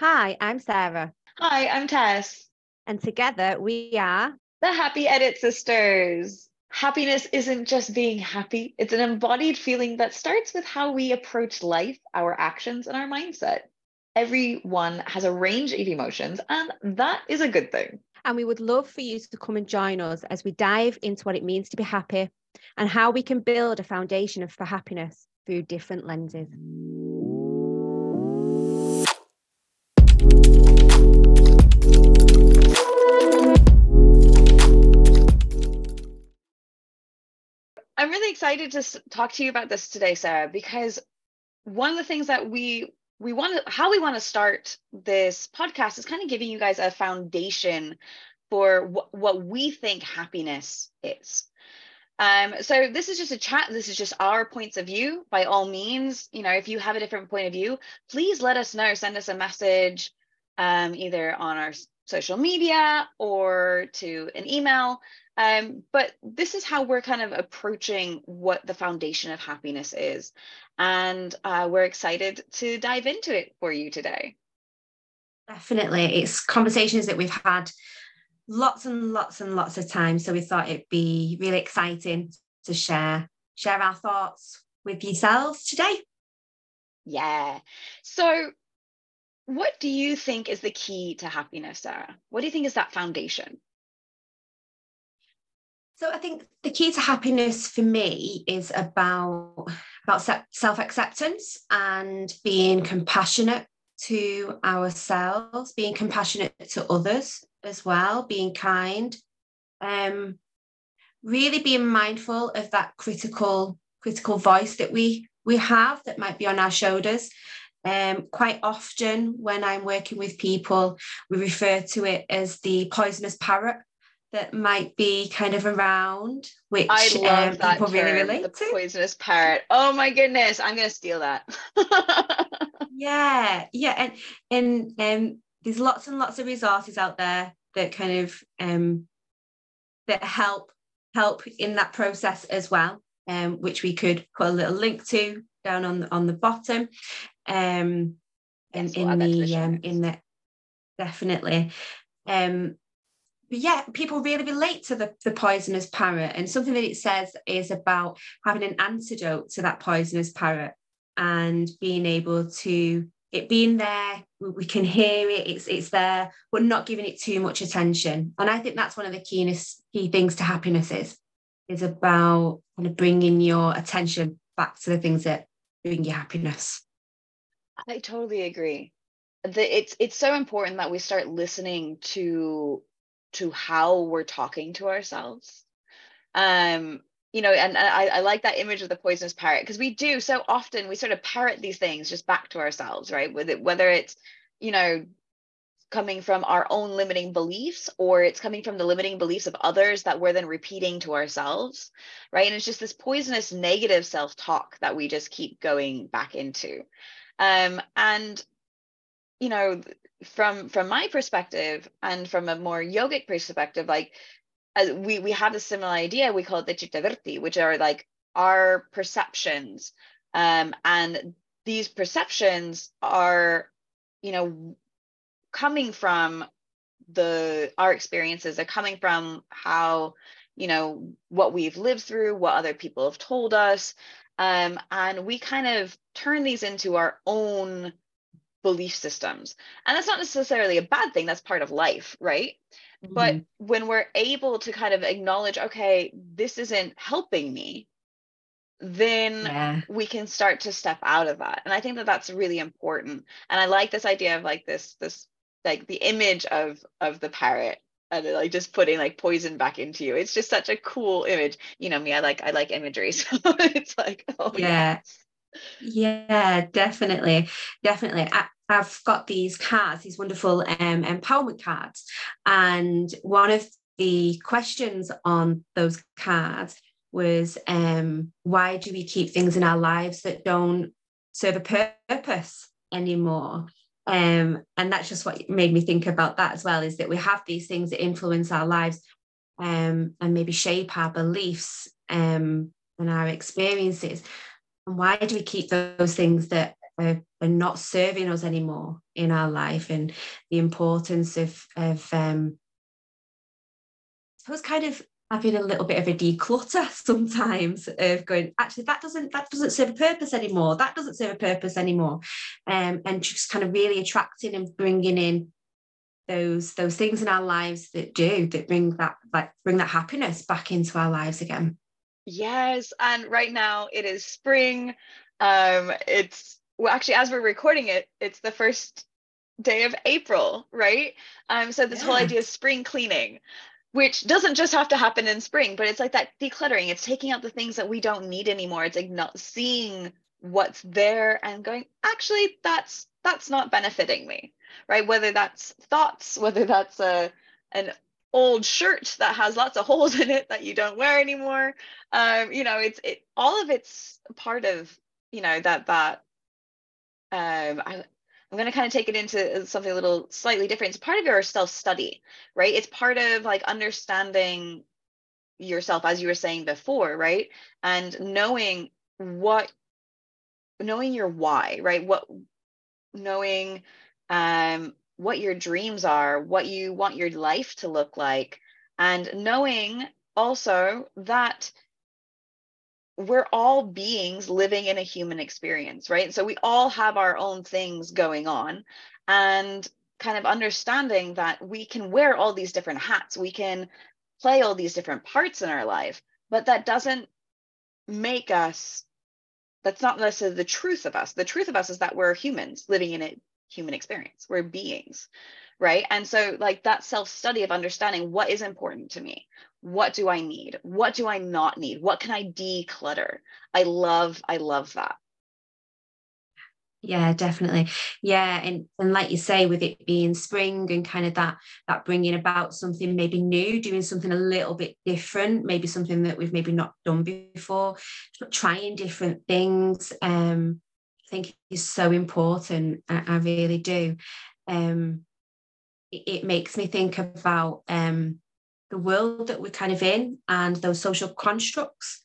Hi, I'm Sarah. Hi, I'm Tess. And together we are the Happy Edit Sisters. Happiness isn't just being happy, it's an embodied feeling that starts with how we approach life, our actions, and our mindset. Everyone has a range of emotions, and that is a good thing. And we would love for you to come and join us as we dive into what it means to be happy and how we can build a foundation for happiness through different lenses. I'm really excited to talk to you about this today, Sarah, because one of the things that we we want to how we want to start this podcast is kind of giving you guys a foundation for wh- what we think happiness is. Um, so this is just a chat. This is just our points of view. By all means, you know, if you have a different point of view, please let us know. Send us a message, um, either on our social media or to an email. Um, but this is how we're kind of approaching what the foundation of happiness is. And uh, we're excited to dive into it for you today. Definitely. It's conversations that we've had lots and lots and lots of times. So we thought it'd be really exciting to share share our thoughts with yourselves today. Yeah. So what do you think is the key to happiness, Sarah? What do you think is that foundation? So I think the key to happiness for me is about about self-acceptance and being compassionate to ourselves, being compassionate to others as well, being kind, um, really being mindful of that critical critical voice that we we have that might be on our shoulders. Um, quite often when I'm working with people, we refer to it as the poisonous parrot that might be kind of around, which I love um, that people term, really relate the to. Poisonous parrot. Oh my goodness, I'm gonna steal that. yeah, yeah, and and um, there's lots and lots of resources out there that kind of um, that help help in that process as well, um, which we could put a little link to down on the, on the bottom, um, yes, in, in the um, in the definitely. Um, but yeah, people really relate to the, the poisonous parrot. And something that it says is about having an antidote to that poisonous parrot and being able to it being there, we can hear it, it's it's there, but not giving it too much attention. And I think that's one of the keenest key things to happiness is, is about kind of bringing your attention back to the things that bring you happiness. I totally agree. The, it's it's so important that we start listening to to how we're talking to ourselves. Um you know and, I, I like that image of the poisonous parrot because we do so often we sort of parrot these things just back to ourselves right? With it whether it's you know coming from our own limiting beliefs or it's coming from the limiting beliefs of others that we're then repeating to ourselves right? And it's just this poisonous negative self-talk that we just keep going back into. Um and you know from from my perspective and from a more yogic perspective like as we we have a similar idea we call it the chitta which are like our perceptions. Um and these perceptions are you know coming from the our experiences. Are coming from how you know what we've lived through what other people have told us. Um, and we kind of turn these into our own belief systems. And that's not necessarily a bad thing, that's part of life, right? Mm-hmm. But when we're able to kind of acknowledge, okay, this isn't helping me, then yeah. we can start to step out of that. And I think that that's really important. And I like this idea of like this, this, like the image of of the parrot and like just putting like poison back into you. It's just such a cool image. You know me, I like I like imagery. So it's like, oh yeah. Yeah, definitely. Definitely. I, have got these cards, these wonderful um, empowerment cards. And one of the questions on those cards was um, why do we keep things in our lives that don't serve a purpose anymore? Um, and that's just what made me think about that as well is that we have these things that influence our lives um, and maybe shape our beliefs um, and our experiences. And why do we keep those things that are, are not serving us anymore in our life and the importance of of um I was kind of having a little bit of a declutter sometimes of going actually that doesn't that doesn't serve a purpose anymore. That doesn't serve a purpose anymore. Um, and just kind of really attracting and bringing in those those things in our lives that do that bring that like bring that happiness back into our lives again yes and right now it is spring um it's well actually as we're recording it it's the first day of april right um so this yeah. whole idea of spring cleaning which doesn't just have to happen in spring, but it's like that decluttering. It's taking out the things that we don't need anymore. It's like not seeing what's there and going, actually, that's that's not benefiting me, right? Whether that's thoughts, whether that's a an old shirt that has lots of holes in it that you don't wear anymore. Um, you know, it's it all of it's part of, you know, that that um I I'm going to kind of take it into something a little slightly different. It's part of your self study, right? It's part of like understanding yourself, as you were saying before, right? And knowing what, knowing your why, right? What, knowing um, what your dreams are, what you want your life to look like, and knowing also that we're all beings living in a human experience, right? So we all have our own things going on and kind of understanding that we can wear all these different hats, we can play all these different parts in our life, but that doesn't make us that's not necessarily the truth of us. The truth of us is that we're humans living in a human experience. We're beings, right? And so like that self-study of understanding what is important to me, what do I need? What do I not need? What can I declutter? I love, I love that. Yeah, definitely. Yeah, and and like you say, with it being spring and kind of that that bringing about something maybe new, doing something a little bit different, maybe something that we've maybe not done before, trying different things. Um, think is so important. I, I really do. Um, it, it makes me think about um the world that we're kind of in and those social constructs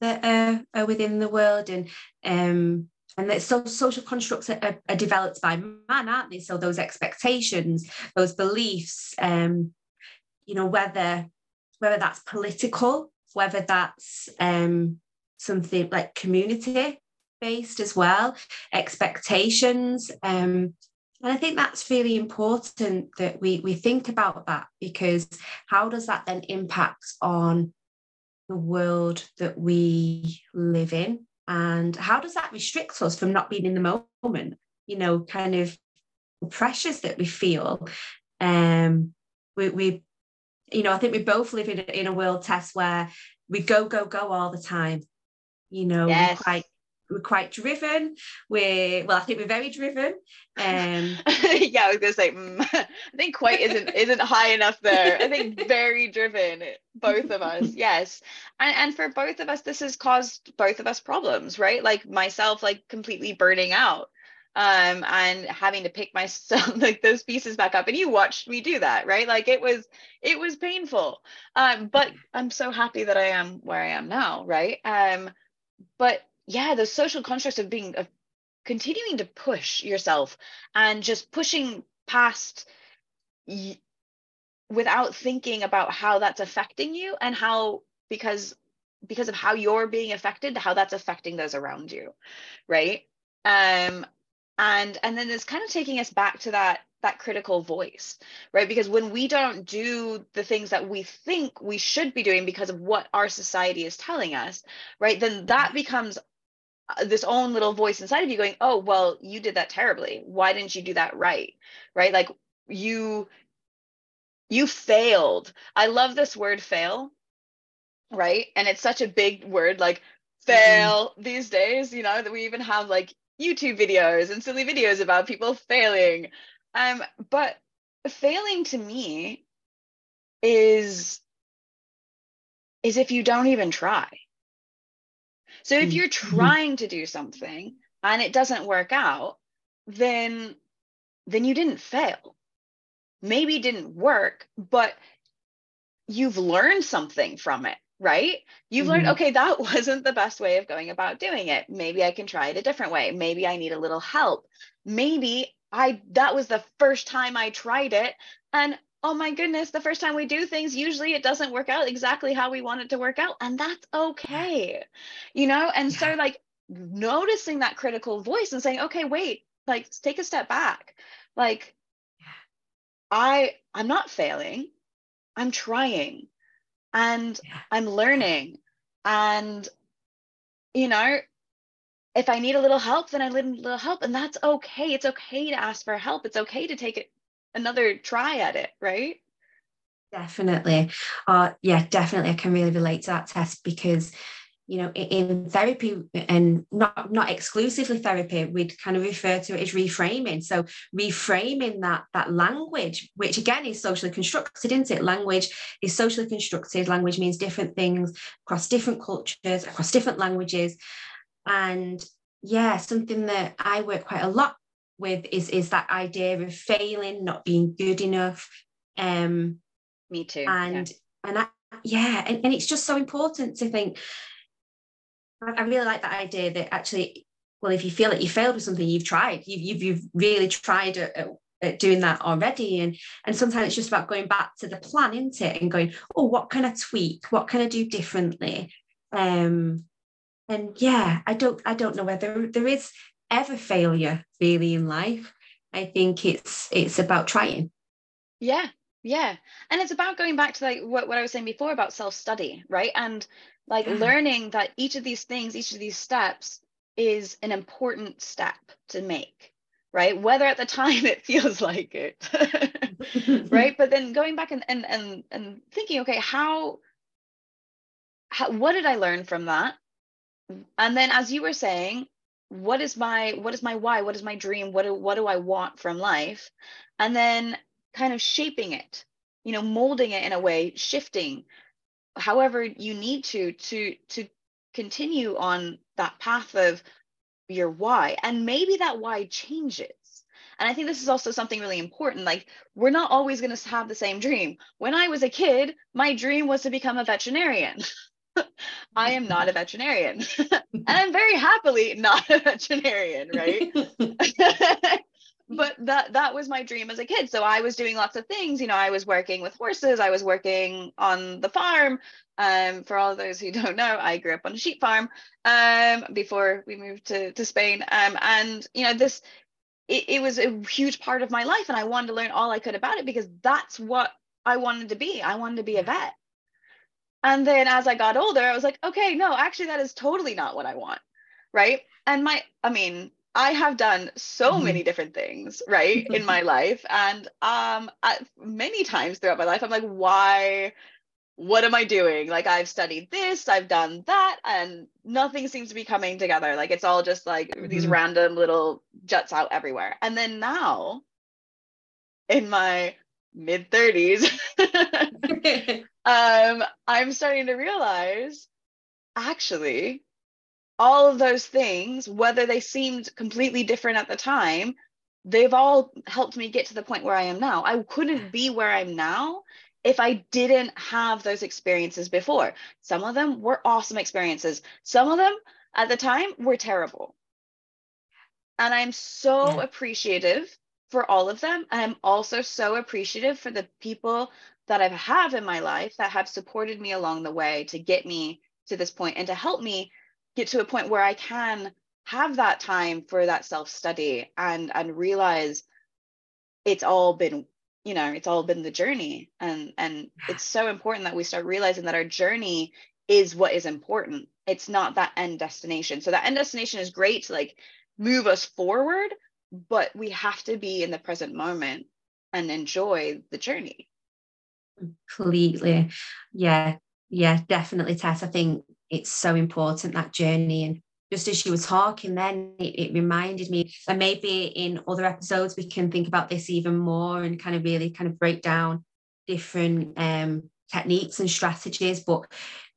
that are, are within the world and um and that so social constructs are, are, developed by man aren't they so those expectations those beliefs um you know whether whether that's political whether that's um something like community based as well expectations um and I think that's really important that we, we think about that because how does that then impact on the world that we live in? And how does that restrict us from not being in the moment? You know, kind of pressures that we feel. Um, we, we you know, I think we both live in, in a world Tess where we go, go, go all the time. You know, yes. quite we're quite driven. We're well, I think we're very driven. Um, yeah, I was gonna say, mm, I think quite isn't isn't high enough there. I think very driven, both of us. Yes, and and for both of us, this has caused both of us problems, right? Like myself, like completely burning out um and having to pick myself like those pieces back up and you watched me do that right like it was it was painful um but i'm so happy that i am where i am now right um but yeah the social constructs of being of continuing to push yourself and just pushing past y- without thinking about how that's affecting you and how because because of how you're being affected how that's affecting those around you right? Um and and then it's kind of taking us back to that that critical voice right? Because when we don't do the things that we think we should be doing because of what our society is telling us right then that becomes this own little voice inside of you going oh well you did that terribly. Why didn't you do that right? Right? Like you you failed. I love this word fail right? And it's such a big word like mm-hmm. fail mm-hmm. these days you know that we even have like youtube videos and silly videos about people failing. Um but failing to me is is if you don't even try so if you're mm-hmm. trying to do something and it doesn't work out, then then you didn't fail. Maybe it didn't work, but you've learned something from it, right? You've Mhm. learned, okay, that wasn't the best way of going about doing it. Maybe I can try it a different way. Maybe I need a little help. Maybe I that was the first time I tried it and oh my goodness, the first time we do things, usually it doesn't work out exactly how we want it to work out and that's okay. You know, and so like noticing that critical voice and saying, "Okay, wait, like take a step back." Like I I'm not failing. I'm trying and Yeah. I'm learning. And, you know, if I need a little help, then I need a little help. And that's okay. It's okay to ask for help. It's okay to take it another try at it, right? Definitely. Uh, yeah, definitely. I can really relate to that Tess because, you know, in, therapy and not not exclusively therapy, we'd kind of refer to it as reframing. So reframing that that language, which again is socially constructed, isn't it? Language is socially constructed. Language means different things across different cultures, across different languages. And yeah, something that I work quite a lot with is is that idea of failing, not being good enough. Um, Me too. yeah. and and I, yeah and, and it's just so important to think I, I really like that idea that actually well if you feel that you failed with something you've tried you've you've, you've really tried at, at, at doing that already and and sometimes it's just about going back to the plan isn't it and going oh what can i tweak what can i do differently um and yeah i don't i don't know whether there is ever failure really in life i think it's it's about trying Yeah, yeah. And it's about going back to like what, what I was saying before about self-study, right? And like Yeah. learning that each of these things, each of these steps is an important step to make, right? Whether at the time it feels like it. right? But then going back and and and and thinking, okay, how how what did I learn from that? And then as you were saying, what is my what is my why? What is my dream? What do what do I want from life? And then kind of shaping it, you know, molding it in a way, shifting however you need to to to continue on that path of your why. And maybe that why changes. And I think this is also something really important. Like, we're not always going to have the same dream. When I was a kid, my dream was to become a veterinarian. I am not a veterinarian. and I'm very happily not a veterinarian, right? but that that was my dream as a kid. So i was doing lots of things you know i was working with horses i was working on the farm. Um, for all those who don't know i grew up on a sheep farm um, before we moved to, to spain. Um, and you know this it, it was a huge part of my life and i wanted to learn all i could about it because that's what i wanted to be. I wanted to be a vet and then as i got older i was like okay no actually that is totally not what i want right and my i mean I have done so Mhm. many different things, right, in my life, and um, I, many times throughout my life, I'm like, why? What am I doing? Like, I've studied this, I've done that, and nothing seems to be coming together. Like, it's all just like these Mhm. random little juts out everywhere. And then now, in my mid 30s, um, I'm starting to realize actually all of those things, whether they seemed completely different at the time, they've all helped me get to the point where I am now. I couldn't be where I'm now if I didn't have those experiences before. Some of them were awesome experiences, some of them at the time were terrible. And I'm so Yeah. appreciative for all of them. I'm also so appreciative for the people that I have in my life that have supported me along the way to get me to this point and to help me get to a point where I can have that time for that self study and and realize it's all been you know it's all been the journey. And and it's so important that we start realizing that our journey is what is important. It's not that end destination. So that end destination is great to like move us forward but we have to be in the present moment and enjoy the journey. Completely. Yeah yeah definitely tess. I think it's so important that journey. And just as you were talking then it, it reminded me and maybe in other episodes we can think about this even more and kind of really kind of break down different um, techniques and strategies but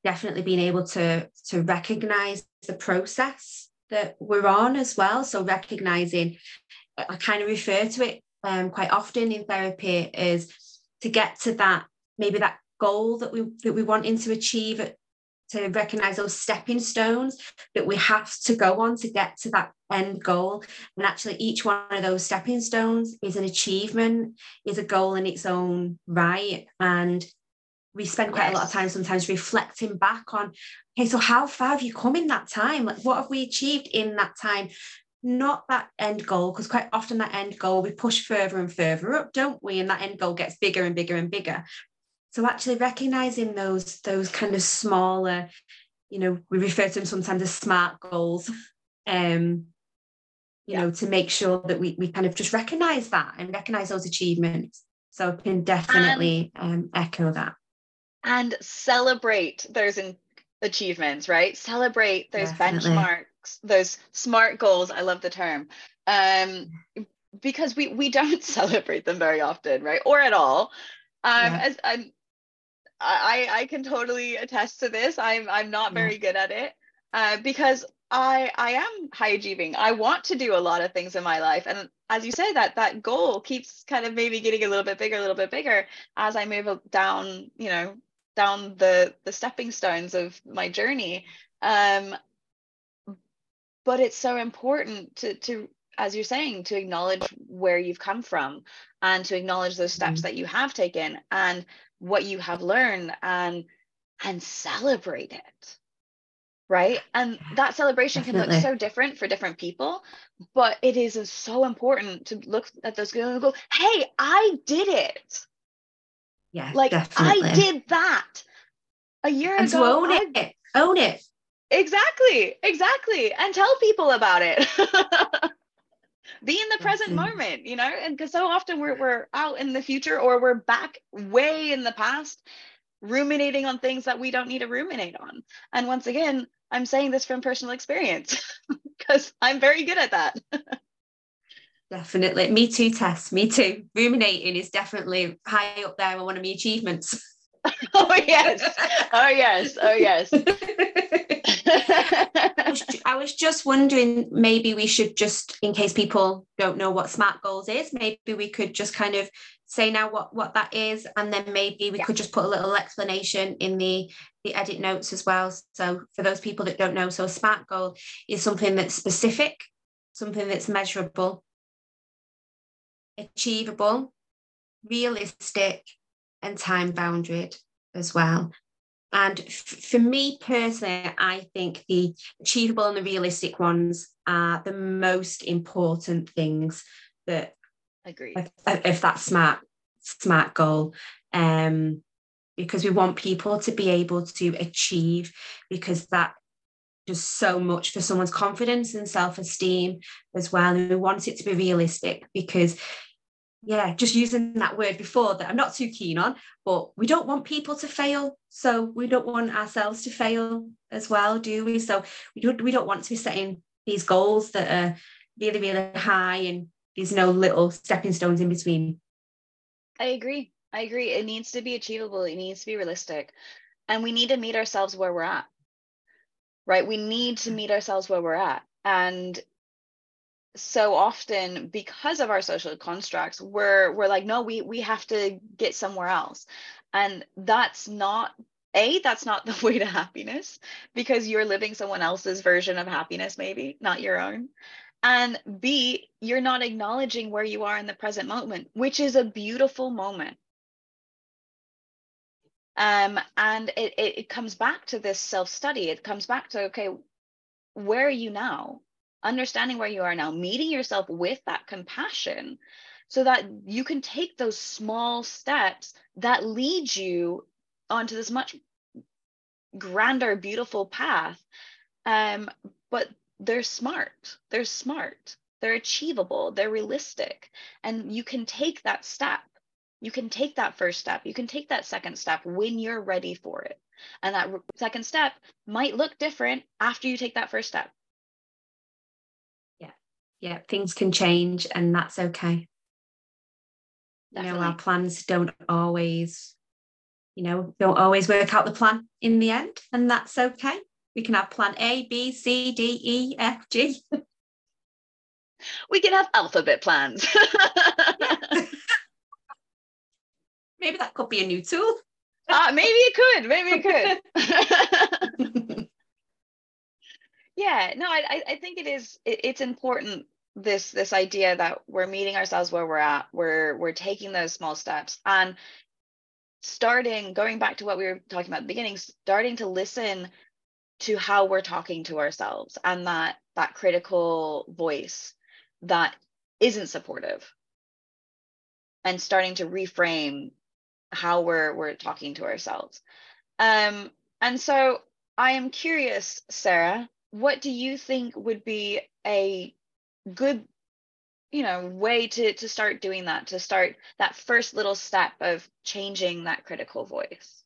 definitely being able to to recognize the process that we're on as well so recognizing i kind of refer to it um, quite often in therapy is to get to that maybe that goal that we that we wanting to achieve to recognize those stepping stones that we have to go on to get to that end goal. And actually, each one of those stepping stones is an achievement, is a goal in its own right. And we spend quite yes. a lot of time sometimes reflecting back on, okay, so how far have you come in that time? Like, what have we achieved in that time? Not that end goal, because quite often that end goal we push further and further up, don't we? And that end goal gets bigger and bigger and bigger. So actually recognizing those those kind of smaller, you know, we refer to them sometimes as smart goals, um, you yeah. know, to make sure that we we kind of just recognize that and recognize those achievements. So I can definitely um, echo that. And celebrate those in- achievements, right? Celebrate those definitely. benchmarks, those smart goals. I love the term. Um, because we we don't celebrate them very often, right? Or at all. Um, yeah. as I'm I, I can totally attest to this. I'm I'm not very good at it uh, because I I am high achieving. I want to do a lot of things in my life, and as you say, that that goal keeps kind of maybe getting a little bit bigger, a little bit bigger as I move down, you know, down the the stepping stones of my journey. Um, but it's so important to to as you're saying to acknowledge where you've come from and to acknowledge those steps mm-hmm. that you have taken and what you have learned and and celebrate it right and that celebration Definitely. can look so different for different people but it is so important to look at those and go hey i did it yeah like definitely. i did that a year and ago to own I, it own it. Exactly exactly. And tell people about it. Be in the present mm-hmm. moment you know? And because so often we're, we're out in the future or we're back way in the past ruminating on things that we don't need to ruminate on. And once again i'm saying this from personal experience because i'm very good at that definitely. Me too tess. Me too. Ruminating is definitely high up there on one of my achievements. Oh yes. Oh yes. Oh yes. I was just wondering, maybe we should just, in case people don't know what SMART goals is, maybe we could just kind of say now what what that is, and then maybe we yeah. could just put a little explanation in the the edit notes as well. So for those people that don't know, so a SMART goal is something that's specific, something that's measurable, achievable, realistic, and time bounded as well. And f- for me personally, I think the achievable and the realistic ones are the most important things that agree if, if that smart smart goal. Um because we want people to be able to achieve because that does so much for someone's confidence and self-esteem as well. And we want it to be realistic because yeah, just using that word before that I'm not too keen on, but we don't want people to fail. So we don't want ourselves to fail as well, do we? So we don't we don't want to be setting these goals that are really, really high and there's no little stepping stones in between. I agree. I agree. It needs to be achievable. It needs to be realistic. And we need to meet ourselves where we're at. Right? We need to mm. meet ourselves where we're at. And so often because of our social constructs we're we're like no we we have to get somewhere else. And that's not a that's not the way to happiness because you're living someone else's version of happiness maybe not your own. And b you're not acknowledging where you are in the present moment which is a beautiful moment. Um, and it, it, it comes back to this self study it comes back to okay where are you now understanding where you are now, meeting yourself with that compassion so that you can take those small steps that lead you onto this much grander, beautiful path. Um, but they're smart, they're smart, they're achievable, they're realistic. And you can take that step. You can take that first step. You can take that second step when you're ready for it. And that second step might look different after you take that first step yeah, things can change and that's okay. Definitely. You know, our plans don't always, you know, don't always work out the plan in the end, and that's okay. We can have plan A, B, C, D, E, F, G. We can have alphabet plans. Maybe that could be a new tool. uh, maybe it could. Maybe it could. yeah. No, I I think it is. It's important this this idea that we're meeting ourselves where we're at. We're we're taking those small steps and starting going back to what we were talking about at the beginning starting to listen to how we're talking to ourselves and that that critical voice that isn't supportive and starting to reframe how we're we're talking to ourselves um and so i am curious sarah what do you think would be a good you know way to to start doing that to start that first little step of changing that critical voice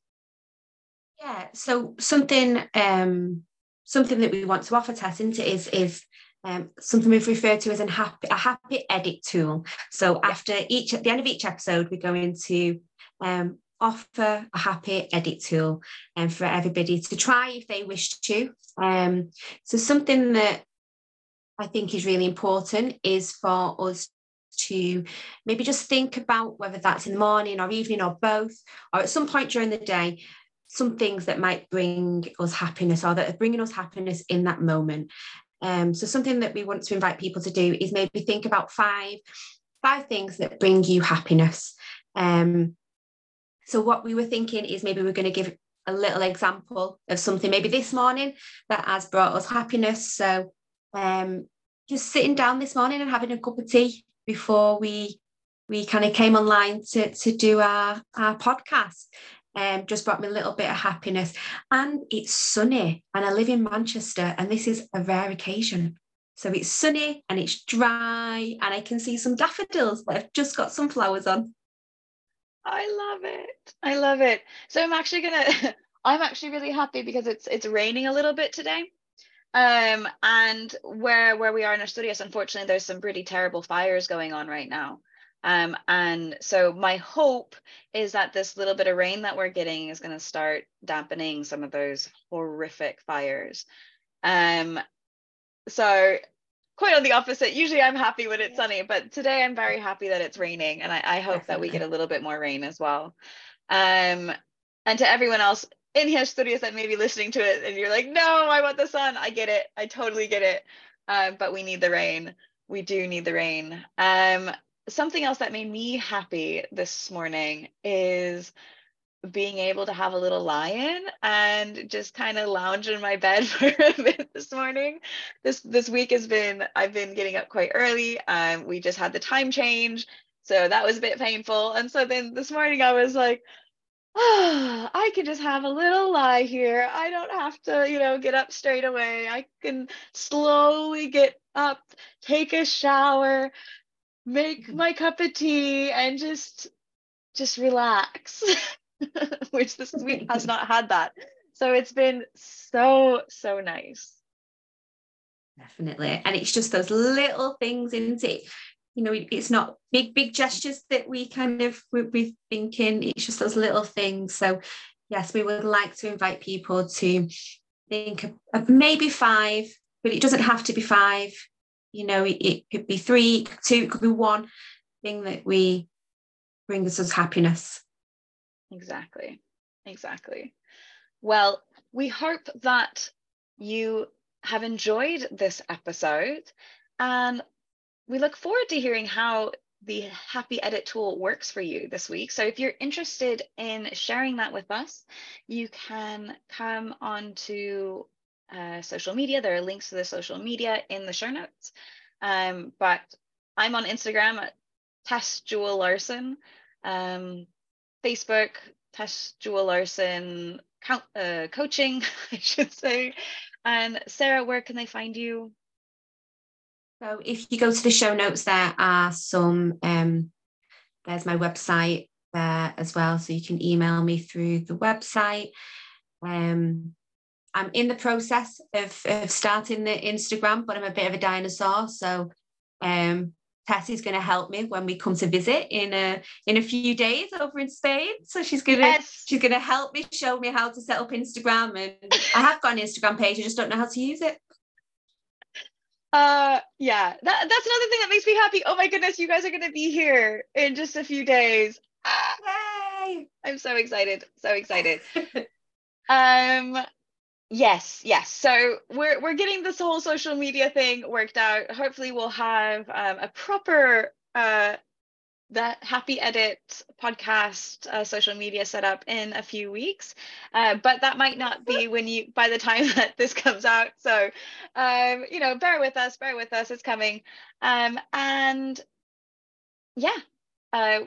yeah so something um something that we want to offer tess into is is um, something we've referred to as a happy, a happy edit tool. So after each, at the end of each episode, we go into um, offer a happy edit tool um, for everybody to try if they wish to. Um, so something that I think is really important is for us to maybe just think about whether that's in the morning or evening or both, or at some point during the day, some things that might bring us happiness or that are bringing us happiness in that moment. Um, so something that we want to invite people to do is maybe think about five five things that bring you happiness. Um, so what we were thinking is maybe we're going to give a little example of something maybe this morning that has brought us happiness. So um, just sitting down this morning and having a cup of tea before we we kind of came online to, to do our, our podcast um, just brought me a little bit of happiness. And it's sunny, and I live in Manchester, and this is a rare occasion. So it's sunny and it's dry, and I can see some daffodils that have just got some flowers on. I love it. I love it. So I'm actually gonna. I'm actually really happy because it's it's raining a little bit today. Um, and where where we are in our studios, unfortunately, there's some pretty terrible fires going on right now. Um, and so my hope is that this little bit of rain that we're getting is going to start dampening some of those horrific fires. Um, so quite on the opposite. Usually I'm happy when it's sunny, but today I'm very happy that it's raining and I, I hope Definitely. that we get a little bit more rain as well. Um, and to everyone else in here studios that may be listening to it and you're like, no, I want the sun. I get it. I totally get it. Um, but we need the rain. We do need the rain. Um, something else that made me happy this morning is being able to have a little lion and just kind of lounge in my bed for a bit this morning. This this week has been I've been getting up quite early. Um, we just had the time change, so that was a bit painful. And so then this morning I was like, oh, I can just have a little lie here. I don't have to, you know, get up straight away. I can slowly get up, take a shower, make mm-hmm. my cup of tea and just just relax which this week has not had that. So it's been so so nice. Definitely. And it's just those little things isn't it? You know it's not big big gestures that we kind of we're, thinking. It's just those little things. So yes we would like to invite people to think of maybe five but it doesn't have to be five. You know it, it could be three two it could be one thing that we brings us as happiness exactly exactly well we hope that you have enjoyed this episode and we look forward to hearing how the happy edit tool works for you this week so if you're interested in sharing that with us you can come on to uh, social media. There are links to the social media in the show notes. Um, but I'm on Instagram at Tess Jewell-Larsen, um, Facebook, Tess Jewell-Larsen count, uh, coaching, I should say. And Sarah, where can they find you? So if you go to the show notes, there are some, um, there's my website there as well. So you can email me through the website. Um, I'm in the process of, of starting the Instagram, but I'm a bit of a dinosaur. So um, Tessie's going to help me when we come to visit in a in a few days over in Spain. So she's gonna yes. she's gonna help me show me how to set up Instagram. And I have got an Instagram page, I just don't know how to use it. Uh yeah, that, that's another thing that makes me happy. Oh my goodness, you guys are gonna be here in just a few days. Ah. Yay! I'm so excited. So excited. um yes, yes. So we're we're getting this whole social media thing worked out. Hopefully we'll have um, a proper uh the Happy Edit podcast uh, social media set up in a few weeks, uh, but that might not be when you by the time that this comes out. So, um, you know, bear with us, bear with us. It's coming, um, and yeah, uh,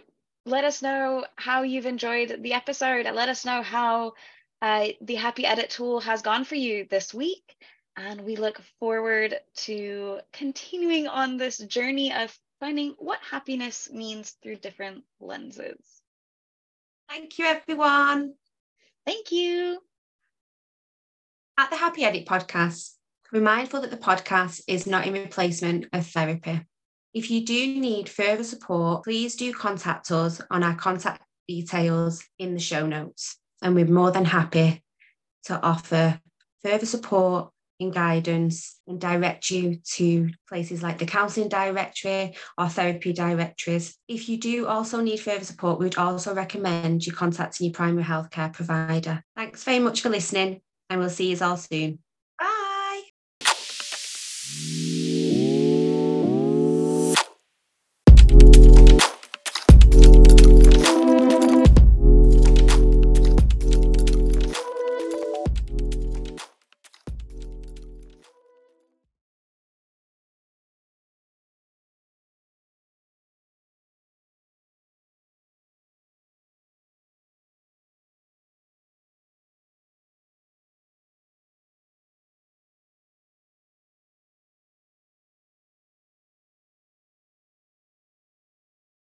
let us know how you've enjoyed the episode. Let us know how uh, the Happy Edit tool has gone for you this week. And we look forward to continuing on this journey of finding what happiness means through different lenses. Thank you, everyone. Thank you. At the Happy Edit podcast, we're mindful that the podcast is not in replacement of therapy. If you do need further support, please do contact us on our contact details in the show notes. And we're more than happy to offer further support and guidance and direct you to places like the counselling directory or therapy directories. If you do also need further support, we would also recommend you contacting your primary healthcare provider. Thanks very much for listening, and we'll see you all soon.